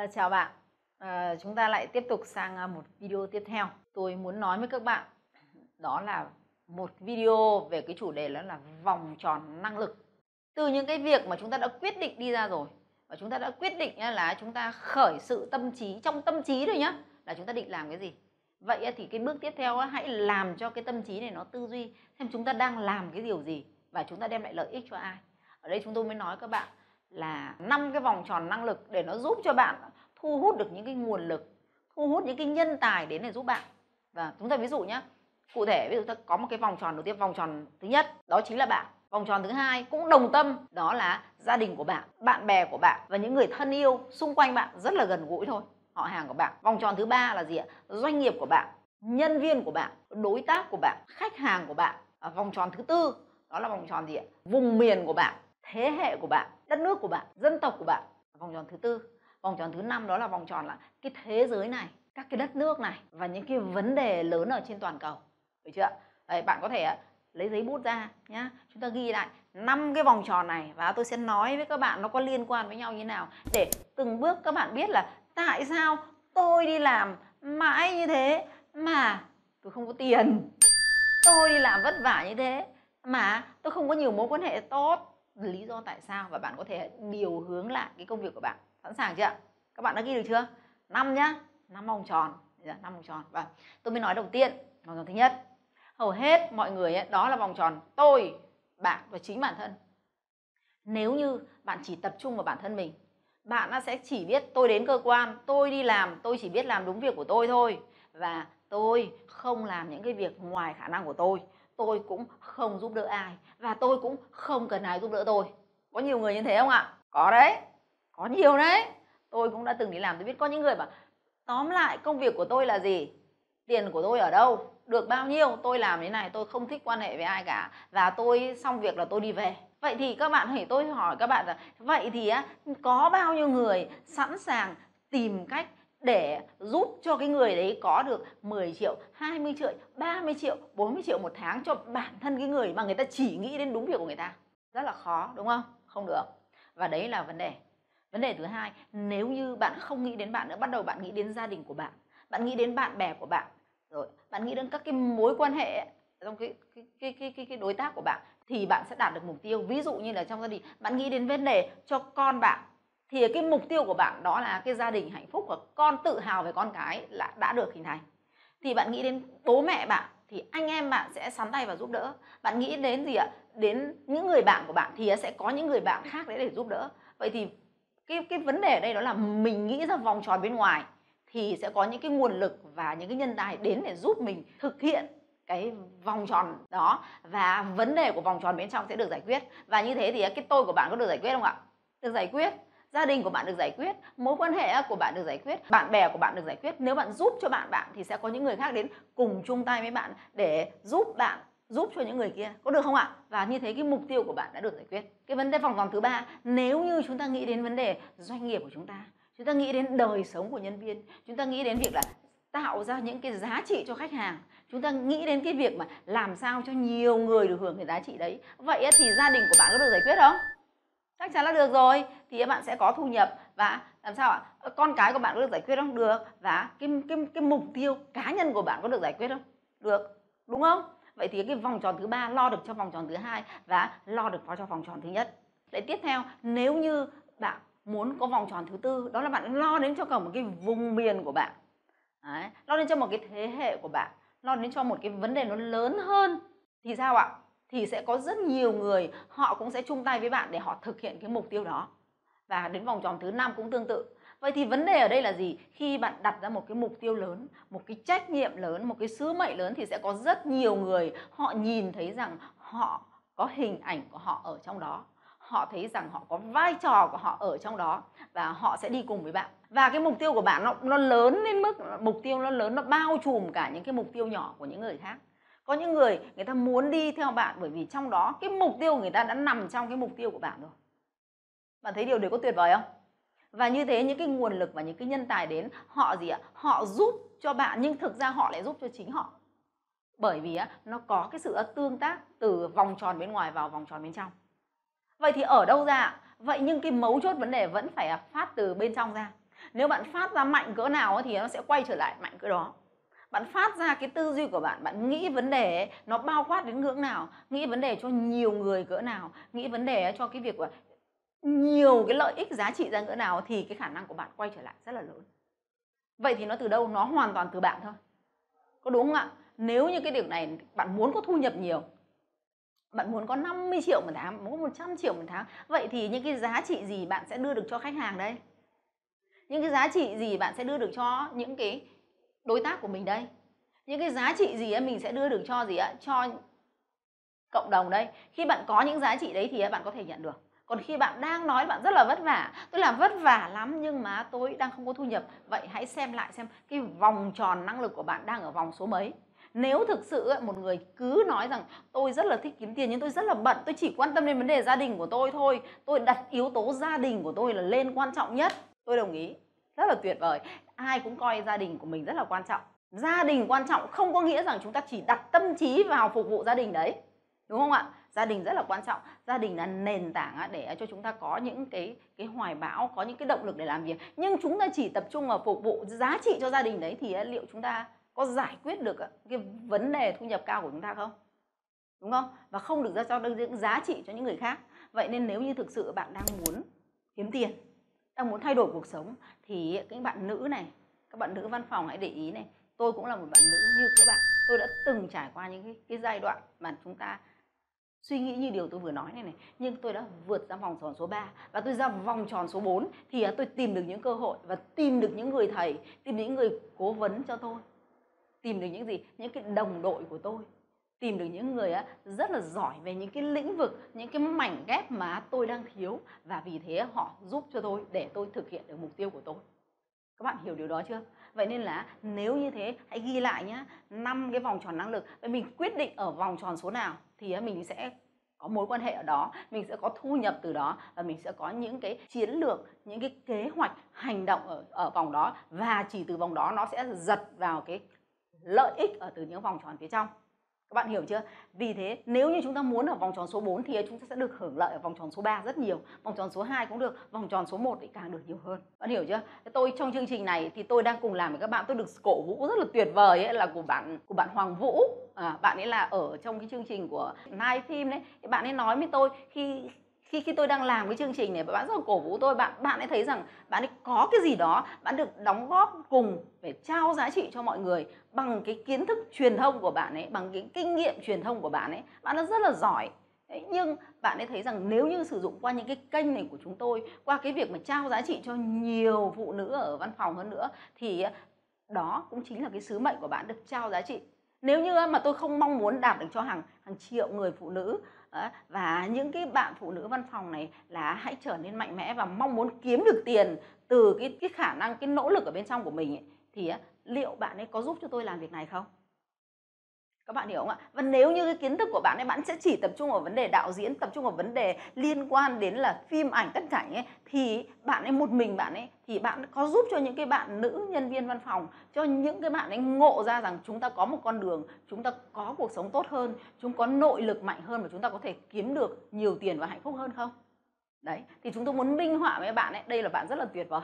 À, chào bạn, à, chúng ta lại tiếp tục sang à, một video tiếp theo. Tôi muốn nói với các bạn đó là một video về cái chủ đề đó là vòng tròn năng lực. Từ những cái việc mà chúng ta đã quyết định đi ra rồi và chúng ta đã quyết định là chúng ta khởi sự tâm trí trong tâm trí rồi nhá là chúng ta định làm cái gì. Vậy thì cái bước tiếp theo hãy làm cho cái tâm trí này nó tư duy xem chúng ta đang làm cái điều gì và chúng ta đem lại lợi ích cho ai. Ở đây chúng tôi mới nói các bạn là năm cái vòng tròn năng lực để nó giúp cho bạn thu hút được những cái nguồn lực, thu hút những cái nhân tài đến để giúp bạn. Và chúng ta ví dụ nhé cụ thể ví dụ ta có một cái vòng tròn đầu tiên, vòng tròn thứ nhất, đó chính là bạn. Vòng tròn thứ hai cũng đồng tâm, đó là gia đình của bạn bạn bè của bạn và những người thân yêu xung quanh bạn rất là gần gũi thôi, họ hàng của bạn. Vòng tròn thứ ba là gì ạ? Doanh nghiệp của bạn, nhân viên của bạn, đối tác của bạn, khách hàng của bạn. Và vòng tròn thứ tư, đó là vòng tròn gì ạ? Vùng miền của bạn thế hệ của bạn đất nước của bạn dân tộc của bạn. Vòng tròn thứ tư vòng tròn thứ năm đó là vòng tròn là cái thế giới này các cái đất nước này và những cái vấn đề lớn ở trên toàn cầu. Được chưa Đấy, bạn có thể à, lấy giấy bút ra nhá. Chúng ta ghi lại năm cái vòng tròn này và tôi sẽ nói với các bạn nó có liên quan với nhau như nào để từng bước các bạn biết là tại sao tôi đi làm mãi như thế mà tôi không có tiền. Tôi đi làm vất vả như thế mà tôi không có nhiều mối quan hệ tốt lý do tại sao và bạn có thể điều hướng lại cái công việc của bạn. Sẵn sàng chưa các bạn đã ghi được chưa? Năm nhá năm vòng tròn. Năm vòng tròn. Và tôi mới nói đầu tiên vòng tròn thứ nhất. Hầu hết mọi người ấy, đó là vòng tròn tôi bạn và chính bản thân. Nếu như bạn chỉ tập trung vào bản thân mình bạn sẽ chỉ biết tôi đến cơ quan tôi đi làm tôi chỉ biết làm đúng việc của tôi thôi. Và tôi không làm những cái việc ngoài khả năng của tôi tôi cũng không giúp đỡ ai và tôi cũng không cần ai giúp đỡ tôi. Có nhiều người như thế không ạ? Có đấy. Có nhiều đấy. Tôi cũng đã từng đi làm, tôi biết có những người mà tóm lại, công việc của tôi là gì? Tiền của tôi ở đâu? Được bao nhiêu? Tôi làm thế này, tôi không thích quan hệ với ai cả và tôi, xong việc là tôi đi về. Vậy thì các bạn hãy, tôi hỏi các bạn là vậy thì á, có bao nhiêu người sẵn sàng tìm cách để giúp cho cái người đấy có được 10 triệu, 20 triệu, 30 triệu, 40 triệu một tháng cho bản thân cái người mà người ta chỉ nghĩ đến đúng việc của người ta. Rất là khó đúng không? Không được. Và đấy là vấn đề. Vấn đề thứ hai, nếu như bạn không nghĩ đến bạn nữa, bắt đầu bạn nghĩ đến gia đình của bạn, bạn nghĩ đến bạn bè của bạn, rồi bạn nghĩ đến các cái mối quan hệ trong cái cái cái cái cái, cái đối tác của bạn thì bạn sẽ đạt được mục tiêu. Ví dụ như là trong gia đình, bạn nghĩ đến vấn đề cho con bạn thì cái mục tiêu của bạn đó là cái gia đình hạnh phúc và con tự hào về con cái là đã được hình thành. Thì bạn nghĩ đến bố mẹ bạn thì anh em bạn sẽ sắn tay và giúp đỡ. Bạn nghĩ đến gì ạ? Đến những người bạn của bạn thì sẽ có những người bạn khác đấy để giúp đỡ. Vậy thì cái cái vấn đề ở đây đó là mình nghĩ ra vòng tròn bên ngoài thì sẽ có những cái nguồn lực và những cái nhân tài đến để giúp mình thực hiện cái vòng tròn đó. Và vấn đề của vòng tròn bên trong sẽ được giải quyết. Và như thế thì cái tôi của bạn có được giải quyết không ạ? Được giải quyết gia đình của bạn được giải quyết, mối quan hệ của bạn được giải quyết, bạn bè của bạn được giải quyết. Nếu bạn giúp cho bạn bạn thì sẽ có những người khác đến cùng chung tay với bạn để giúp bạn, giúp cho những người kia. Có được không ạ? Và như thế cái mục tiêu của bạn đã được giải quyết. Cái vấn đề vòng vòng thứ ba, nếu như chúng ta nghĩ đến vấn đề doanh nghiệp của chúng ta chúng ta nghĩ đến đời sống của nhân viên, chúng ta nghĩ đến việc là tạo ra những cái giá trị cho khách hàng, chúng ta nghĩ đến cái việc mà làm sao cho nhiều người được hưởng cái giá trị đấy, vậy thì gia đình của bạn có được giải quyết không? Chắc chắn là được rồi thì các bạn sẽ có thu nhập và làm sao ạ? Con cái của bạn có được giải quyết không? Được. Và cái cái cái mục tiêu cá nhân của bạn có được giải quyết không? Được. Đúng không? Vậy thì cái vòng tròn thứ ba lo được cho vòng tròn thứ hai và lo được cho vòng tròn thứ nhất. Lại tiếp theo nếu như bạn muốn có vòng tròn thứ tư đó là bạn lo đến cho cả một cái vùng miền của bạn. Đấy, lo đến cho một cái thế hệ của bạn lo đến cho một cái vấn đề nó lớn hơn thì sao ạ? Thì sẽ có rất nhiều người họ cũng sẽ chung tay với bạn để họ thực hiện cái mục tiêu đó. Và đến vòng tròn thứ năm cũng tương tự. Vậy thì vấn đề ở đây là gì? Khi bạn đặt ra một cái mục tiêu lớn, một cái trách nhiệm lớn, một cái sứ mệnh lớn thì sẽ có rất nhiều người họ nhìn thấy rằng họ có hình ảnh của họ ở trong đó. Họ thấy rằng họ có vai trò của họ ở trong đó và họ sẽ đi cùng với bạn. Và cái mục tiêu của bạn nó nó lớn đến mức, mục tiêu nó lớn, nó bao trùm cả những cái mục tiêu nhỏ của những người khác có những người người ta muốn đi theo bạn bởi vì trong đó cái mục tiêu của người ta đã nằm trong cái mục tiêu của bạn rồi. Bạn thấy điều đấy có tuyệt vời không? Và như thế những cái nguồn lực và những cái nhân tài đến, họ gì ạ? Họ giúp cho bạn nhưng thực ra họ lại giúp cho chính họ. Bởi vì nó có cái sự tương tác từ vòng tròn bên ngoài vào vòng tròn bên trong. Vậy thì ở đâu ra vậy nhưng cái mấu chốt vấn đề vẫn phải phát từ bên trong ra. Nếu bạn phát ra mạnh cỡ nào thì nó sẽ quay trở lại mạnh cỡ đó bạn phát ra cái tư duy của bạn bạn nghĩ vấn đề nó bao quát đến ngưỡng nào? Nghĩ vấn đề cho nhiều người cỡ nào? Nghĩ vấn đề cho cái việc của nhiều cái lợi ích giá trị ra cỡ nào thì cái khả năng của bạn quay trở lại rất là lớn. Vậy thì nó từ đâu? Nó hoàn toàn từ bạn thôi. Có đúng không ạ? Nếu như cái điều này bạn muốn có thu nhập nhiều bạn muốn có 50 triệu một tháng, muốn có 100 triệu một tháng Vậy thì những cái giá trị gì bạn sẽ đưa được cho khách hàng đây? Những cái giá trị gì bạn sẽ đưa được cho những cái đối tác của mình đây? Những cái giá trị gì mình sẽ đưa được cho gì ạ? Cho cộng đồng đây. Khi bạn có những giá trị đấy thì bạn có thể nhận được. Còn khi bạn đang nói bạn rất là vất vả, tôi làm vất vả lắm nhưng mà tôi đang không có thu nhập. Vậy hãy xem lại xem cái vòng tròn năng lực của bạn đang ở vòng số mấy nếu thực sự một người cứ nói rằng tôi rất là thích kiếm tiền nhưng tôi rất là bận tôi chỉ quan tâm đến vấn đề gia đình của tôi thôi tôi đặt yếu tố gia đình của tôi là lên quan trọng nhất tôi đồng ý rất là tuyệt vời ai cũng coi gia đình của mình rất là quan trọng. Gia đình quan trọng không có nghĩa rằng chúng ta chỉ đặt tâm trí vào phục vụ gia đình đấy, đúng không ạ? Gia đình rất là quan trọng. Gia đình là nền tảng để cho chúng ta có những cái cái hoài bão, có những cái động lực để làm việc. Nhưng chúng ta chỉ tập trung vào phục vụ giá trị cho gia đình đấy thì liệu chúng ta có giải quyết được cái vấn đề thu nhập cao của chúng ta không? Đúng không? Và không được ra cho những giá trị cho những người khác. Vậy nên nếu như thực sự bạn đang muốn kiếm tiền đang muốn thay đổi cuộc sống thì các bạn nữ này các bạn nữ văn phòng hãy để ý này tôi cũng là một bạn nữ như các bạn. Tôi đã từng trải qua những cái, cái giai đoạn mà chúng ta suy nghĩ như điều tôi vừa nói này này nhưng tôi đã vượt ra vòng tròn số 3 và tôi ra vòng tròn số 4 thì tôi tìm được những cơ hội và tìm được những người thầy tìm những người cố vấn cho tôi tìm được những gì? Những cái đồng đội của tôi tìm được những người rất là giỏi về những cái lĩnh vực, những cái mảnh ghép mà tôi đang thiếu và vì thế họ giúp cho tôi để tôi thực hiện được mục tiêu của tôi. Các bạn hiểu điều đó chưa? Vậy nên là nếu như thế, hãy ghi lại nhé năm cái vòng tròn năng lực. Mình quyết định ở vòng tròn số nào thì mình sẽ có mối quan hệ ở đó, mình sẽ có thu nhập từ đó và mình sẽ có những cái chiến lược, những cái kế hoạch hành động ở ở vòng đó và chỉ từ vòng đó nó sẽ giật vào cái lợi ích ở từ những vòng tròn phía trong các bạn hiểu chưa? Vì thế nếu như chúng ta muốn ở vòng tròn số 4 thì chúng ta sẽ được hưởng lợi ở vòng tròn số 3 rất nhiều. Vòng tròn số 2 cũng được, vòng tròn số 1 thì càng được nhiều hơn. Bạn hiểu chưa? Tôi trong chương trình này thì tôi đang cùng làm với các bạn, tôi được cổ vũ rất là tuyệt vời ấy, là của bạn của bạn Hoàng Vũ. À, bạn ấy là ở trong cái chương trình của Night film đấy. Bạn ấy nói với tôi khi khi khi tôi đang làm cái chương trình này bạn rất là cổ vũ tôi bạn bạn ấy thấy rằng bạn ấy có cái gì đó bạn được đóng góp cùng để trao giá trị cho mọi người bằng cái kiến thức truyền thông của bạn ấy bằng cái kinh nghiệm truyền thông của bạn ấy. Bạn nó rất là giỏi. Đấy, nhưng bạn ấy thấy rằng nếu như sử dụng qua những cái kênh này của chúng tôi qua cái việc mà trao giá trị cho nhiều phụ nữ ở văn phòng hơn nữa thì đó cũng chính là cái sứ mệnh của bạn được trao giá trị nếu như mà tôi không mong muốn đạt được cho hàng hàng triệu người phụ nữ và những cái bạn phụ nữ văn phòng này là hãy trở nên mạnh mẽ và mong muốn kiếm được tiền từ cái cái khả năng cái nỗ lực ở bên trong của mình ấy, thì liệu bạn ấy có giúp cho tôi làm việc này không? Các bạn hiểu không ạ? Và nếu như cái kiến thức của bạn ấy bạn sẽ chỉ tập trung vào vấn đề đạo diễn tập trung vào vấn đề liên quan đến là phim ảnh tất cả ấy thì bạn ấy một mình bạn ấy thì bạn có giúp cho những cái bạn nữ nhân viên văn phòng cho những cái bạn ấy ngộ ra rằng chúng ta có một con đường chúng ta có cuộc sống tốt hơn chúng có nội lực mạnh hơn và chúng ta có thể kiếm được nhiều tiền và hạnh phúc hơn không? Đấy thì chúng tôi muốn minh họa với bạn ấy đây là bạn rất là tuyệt vời.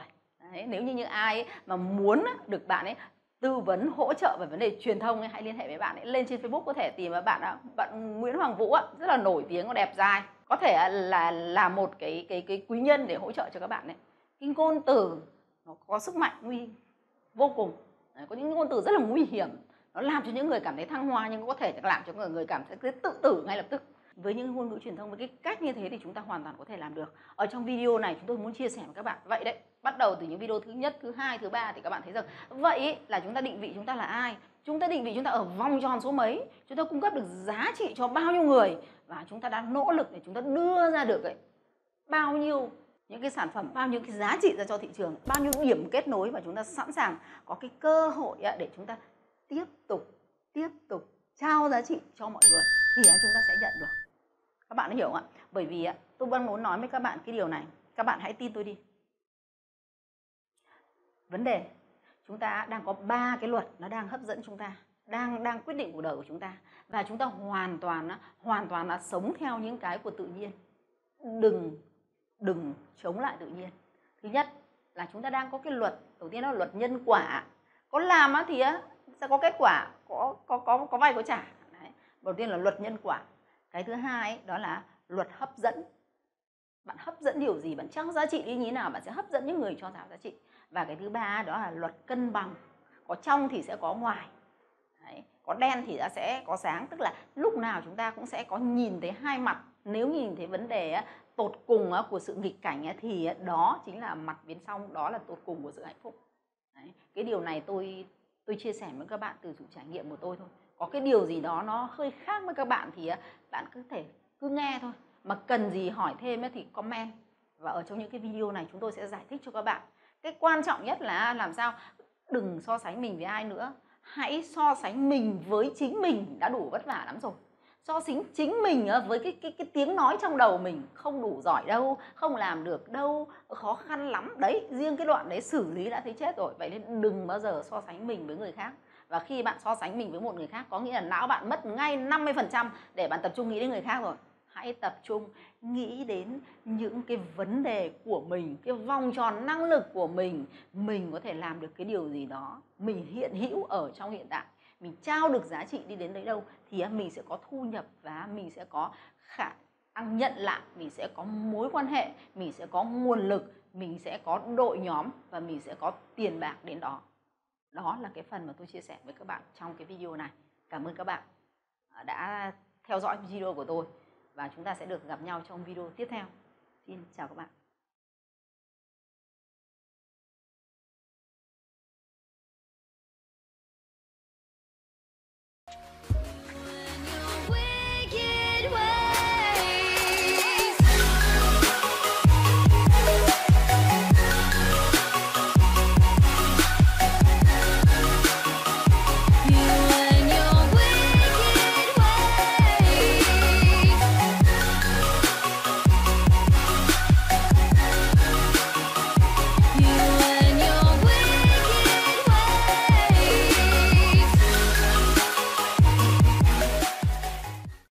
Đấy, nếu như những ai mà muốn được bạn ấy tư vấn hỗ trợ về vấn đề truyền thông ấy, hãy liên hệ với bạn ấy lên trên Facebook có thể tìm với bạn bạn Nguyễn Hoàng Vũ rất là nổi tiếng đẹp dai. Có thể là là một cái cái cái quý nhân để hỗ trợ cho các bạn ấy. Cái ngôn từ nó có sức mạnh nguy vô cùng. Đấy, có những ngôn từ rất là nguy hiểm. Nó làm cho những người cảm thấy thăng hoa nhưng có thể làm cho người người cảm thấy tự tử ngay lập tức với những ngôn ngữ truyền thông với cái cách như thế thì chúng ta hoàn toàn có thể làm được. Ở trong video này chúng tôi muốn chia sẻ với các bạn. Vậy đấy bắt đầu từ những video thứ nhất thứ hai thứ ba thì các bạn thấy rằng vậy là chúng ta định vị chúng ta là ai? Chúng ta định vị chúng ta ở vòng tròn số mấy? Chúng ta cung cấp được giá trị cho bao nhiêu người? Và chúng ta đang nỗ lực để chúng ta đưa ra được ấy, bao nhiêu những cái sản phẩm bao nhiêu cái giá trị ra cho thị trường bao nhiêu điểm kết nối và chúng ta sẵn sàng có cái cơ hội để chúng ta tiếp tục tiếp tục trao giá trị cho mọi người thì chúng ta sẽ nhận được bạn hiểu không ạ? Bởi vì tôi vẫn muốn nói với các bạn cái điều này. Các bạn hãy tin tôi đi. Vấn đề, chúng ta đang có ba cái luật nó đang hấp dẫn chúng ta, đang đang quyết định cuộc đời của chúng ta. Và chúng ta hoàn toàn hoàn toàn là sống theo những cái của tự nhiên. Đừng đừng chống lại tự nhiên. Thứ nhất là chúng ta đang có cái luật, đầu tiên đó là luật nhân quả. Có làm á thì sẽ có kết quả, có có có có vay có trả. Đấy. đầu tiên là luật nhân quả cái thứ hai đó là luật hấp dẫn. Bạn hấp dẫn điều gì, bạn trao giá trị đi như thế nào, bạn sẽ hấp dẫn những người cho giá trị. Và cái thứ ba đó là luật cân bằng. Có trong thì sẽ có ngoài. Đấy. có đen thì đã sẽ có sáng. Tức là lúc nào chúng ta cũng sẽ có nhìn thấy hai mặt. Nếu nhìn thấy vấn đề tột cùng của sự nghịch cảnh thì đó chính là mặt biến trong, đó là tột cùng của sự hạnh phúc. Đấy. cái điều này tôi tôi chia sẻ với các bạn từ chủ trải nghiệm của tôi thôi có cái điều gì đó nó hơi khác với các bạn thì bạn cứ thể cứ nghe thôi. Mà cần gì hỏi thêm thì comment. Và ở trong những cái video này chúng tôi sẽ giải thích cho các bạn. Cái quan trọng nhất là làm sao? Đừng so sánh mình với ai nữa. Hãy so sánh mình với chính mình đã đủ vất vả lắm rồi. So sánh chính mình với cái cái cái tiếng nói trong đầu mình không đủ giỏi đâu, không làm được đâu, khó khăn lắm. Đấy, riêng cái đoạn đấy xử lý đã thấy chết rồi. Vậy nên đừng bao giờ so sánh mình với người khác và khi bạn so sánh mình với một người khác, có nghĩa là não bạn mất ngay 50% để bạn tập trung nghĩ đến người khác rồi. Hãy tập trung nghĩ đến những cái vấn đề của mình, cái vòng tròn năng lực của mình. Mình có thể làm được cái điều gì đó. Mình hiện hữu ở trong hiện tại. Mình trao được giá trị đi đến đấy đâu thì mình sẽ có thu nhập và mình sẽ có khả năng nhận lại. Mình sẽ có mối quan hệ, mình sẽ có nguồn lực, mình sẽ có đội nhóm và mình sẽ có tiền bạc đến đó đó là cái phần mà tôi chia sẻ với các bạn trong cái video này. Cảm ơn các bạn à, đã theo dõi video của tôi và chúng ta sẽ được gặp nhau trong video tiếp theo. Xin chào các bạn.